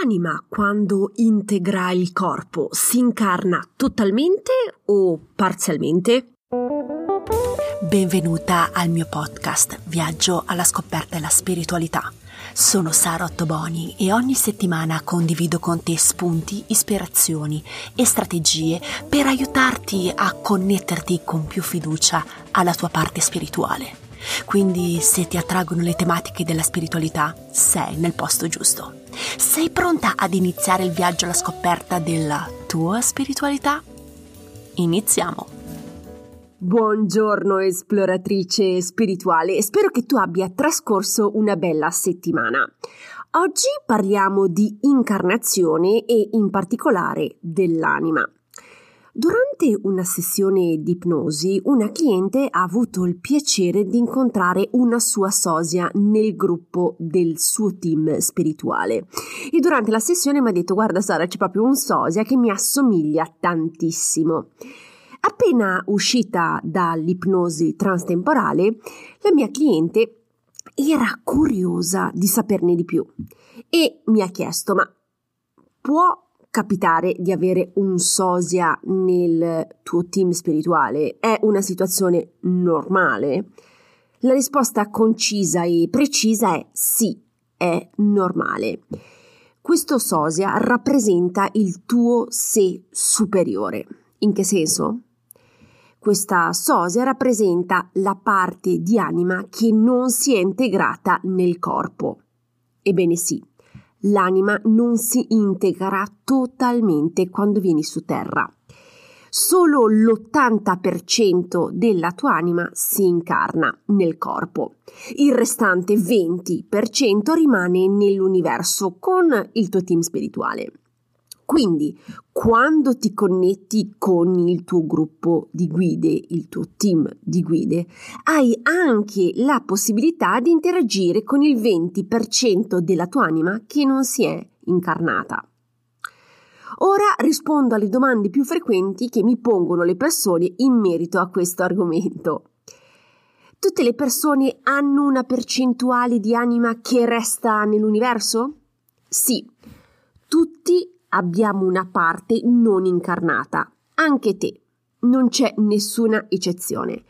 L'anima, quando integra il corpo, si incarna totalmente o parzialmente? Benvenuta al mio podcast Viaggio alla scoperta della spiritualità. Sono Sara Ottoboni e ogni settimana condivido con te spunti, ispirazioni e strategie per aiutarti a connetterti con più fiducia alla tua parte spirituale. Quindi se ti attraggono le tematiche della spiritualità, sei nel posto giusto. Sei pronta ad iniziare il viaggio alla scoperta della tua spiritualità? Iniziamo! Buongiorno esploratrice spirituale, spero che tu abbia trascorso una bella settimana. Oggi parliamo di incarnazione e in particolare dell'anima. Durante una sessione di ipnosi, una cliente ha avuto il piacere di incontrare una sua sosia nel gruppo del suo team spirituale. E durante la sessione mi ha detto: Guarda, Sara, c'è proprio un sosia che mi assomiglia tantissimo. Appena uscita dall'ipnosi transtemporale, la mia cliente era curiosa di saperne di più e mi ha chiesto: Ma può capitare di avere un sosia nel tuo team spirituale? È una situazione normale? La risposta concisa e precisa è sì, è normale. Questo sosia rappresenta il tuo sé superiore. In che senso? Questa sosia rappresenta la parte di anima che non si è integrata nel corpo. Ebbene sì, l'anima non si integra totalmente quando vieni su Terra. Solo l'80% della tua anima si incarna nel corpo. Il restante 20% rimane nell'universo con il tuo team spirituale. Quindi, quando ti connetti con il tuo gruppo di guide, il tuo team di guide, hai anche la possibilità di interagire con il 20% della tua anima che non si è incarnata. Ora rispondo alle domande più frequenti che mi pongono le persone in merito a questo argomento. Tutte le persone hanno una percentuale di anima che resta nell'universo? Sì, abbiamo una parte non incarnata, anche te. Non c'è nessuna eccezione.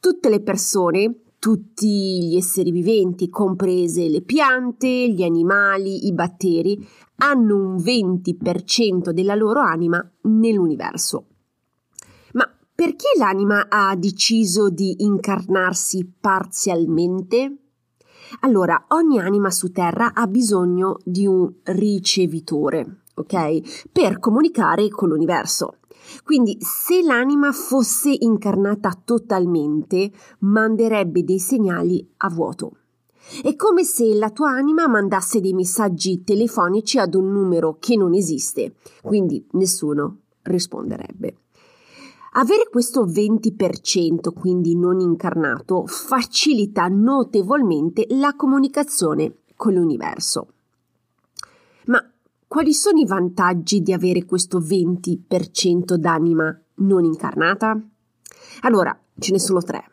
Tutte le persone, tutti gli esseri viventi, comprese le piante, gli animali, i batteri, hanno un 20% della loro anima nell'universo. Ma perché l'anima ha deciso di incarnarsi parzialmente? Allora, ogni anima su Terra ha bisogno di un ricevitore, ok? Per comunicare con l'universo. Quindi se l'anima fosse incarnata totalmente, manderebbe dei segnali a vuoto. È come se la tua anima mandasse dei messaggi telefonici ad un numero che non esiste, quindi nessuno risponderebbe. Avere questo 20%, quindi non incarnato, facilita notevolmente la comunicazione con l'universo. Quali sono i vantaggi di avere questo 20% d'anima non incarnata? Allora, ce ne sono tre.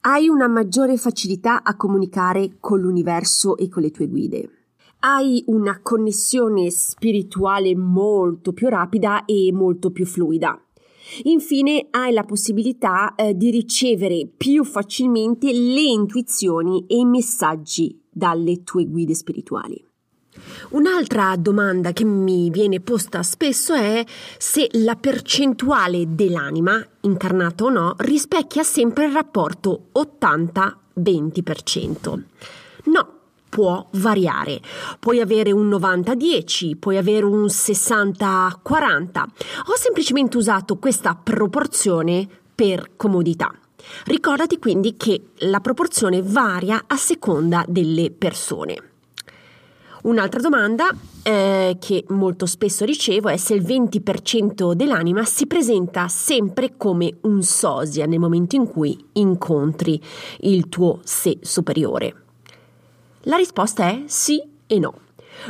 Hai una maggiore facilità a comunicare con l'universo e con le tue guide. Hai una connessione spirituale molto più rapida e molto più fluida. Infine hai la possibilità eh, di ricevere più facilmente le intuizioni e i messaggi dalle tue guide spirituali. Un'altra domanda che mi viene posta spesso è se la percentuale dell'anima, incarnata o no, rispecchia sempre il rapporto 80-20%. No, può variare. Puoi avere un 90-10, puoi avere un 60-40. Ho semplicemente usato questa proporzione per comodità. Ricordati quindi che la proporzione varia a seconda delle persone. Un'altra domanda eh, che molto spesso ricevo è se il 20% dell'anima si presenta sempre come un sosia nel momento in cui incontri il tuo sé superiore. La risposta è sì e no.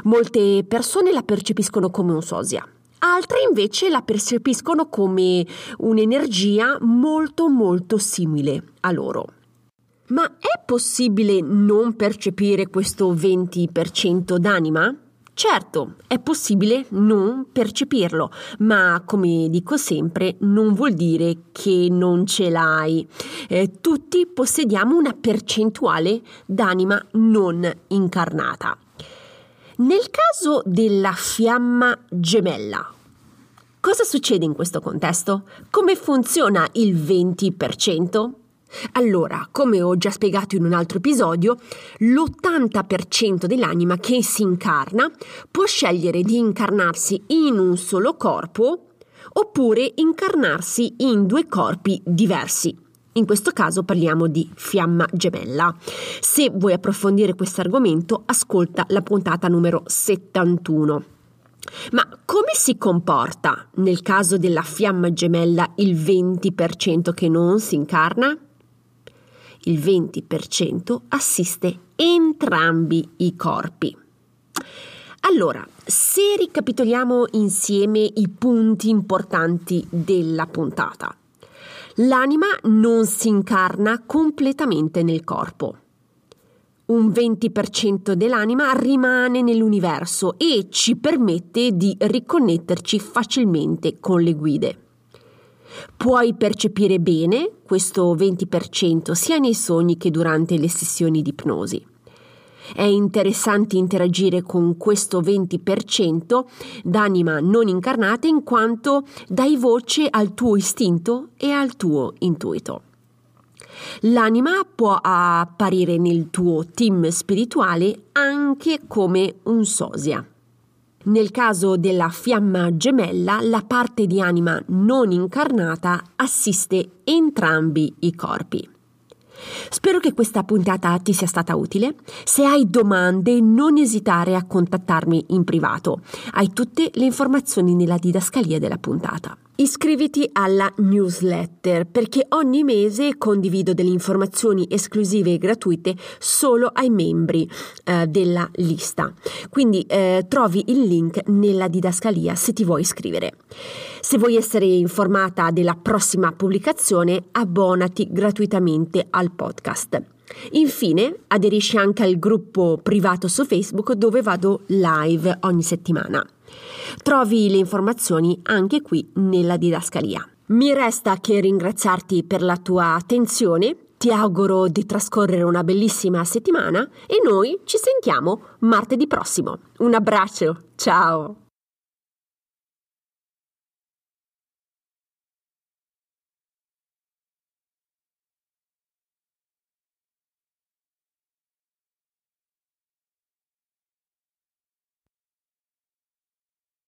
Molte persone la percepiscono come un sosia, altre invece la percepiscono come un'energia molto molto simile a loro. Ma è possibile non percepire questo 20% d'anima? Certo, è possibile non percepirlo, ma come dico sempre, non vuol dire che non ce l'hai. Eh, tutti possediamo una percentuale d'anima non incarnata. Nel caso della fiamma gemella, cosa succede in questo contesto? Come funziona il 20%? Allora, come ho già spiegato in un altro episodio, l'80% dell'anima che si incarna può scegliere di incarnarsi in un solo corpo oppure incarnarsi in due corpi diversi. In questo caso parliamo di fiamma gemella. Se vuoi approfondire questo argomento, ascolta la puntata numero 71. Ma come si comporta nel caso della fiamma gemella il 20% che non si incarna? Il 20% assiste entrambi i corpi. Allora, se ricapitoliamo insieme i punti importanti della puntata. L'anima non si incarna completamente nel corpo. Un 20% dell'anima rimane nell'universo e ci permette di riconnetterci facilmente con le guide. Puoi percepire bene questo 20% sia nei sogni che durante le sessioni di ipnosi. È interessante interagire con questo 20% d'anima non incarnata in quanto dai voce al tuo istinto e al tuo intuito. L'anima può apparire nel tuo team spirituale anche come un sosia. Nel caso della fiamma gemella, la parte di anima non incarnata assiste entrambi i corpi. Spero che questa puntata ti sia stata utile. Se hai domande, non esitare a contattarmi in privato. Hai tutte le informazioni nella didascalia della puntata. Iscriviti alla newsletter perché ogni mese condivido delle informazioni esclusive e gratuite solo ai membri eh, della lista. Quindi eh, trovi il link nella didascalia se ti vuoi iscrivere. Se vuoi essere informata della prossima pubblicazione, abbonati gratuitamente al podcast. Infine, aderisci anche al gruppo privato su Facebook dove vado live ogni settimana. Trovi le informazioni anche qui nella didascalia. Mi resta che ringraziarti per la tua attenzione, ti auguro di trascorrere una bellissima settimana e noi ci sentiamo martedì prossimo. Un abbraccio, ciao!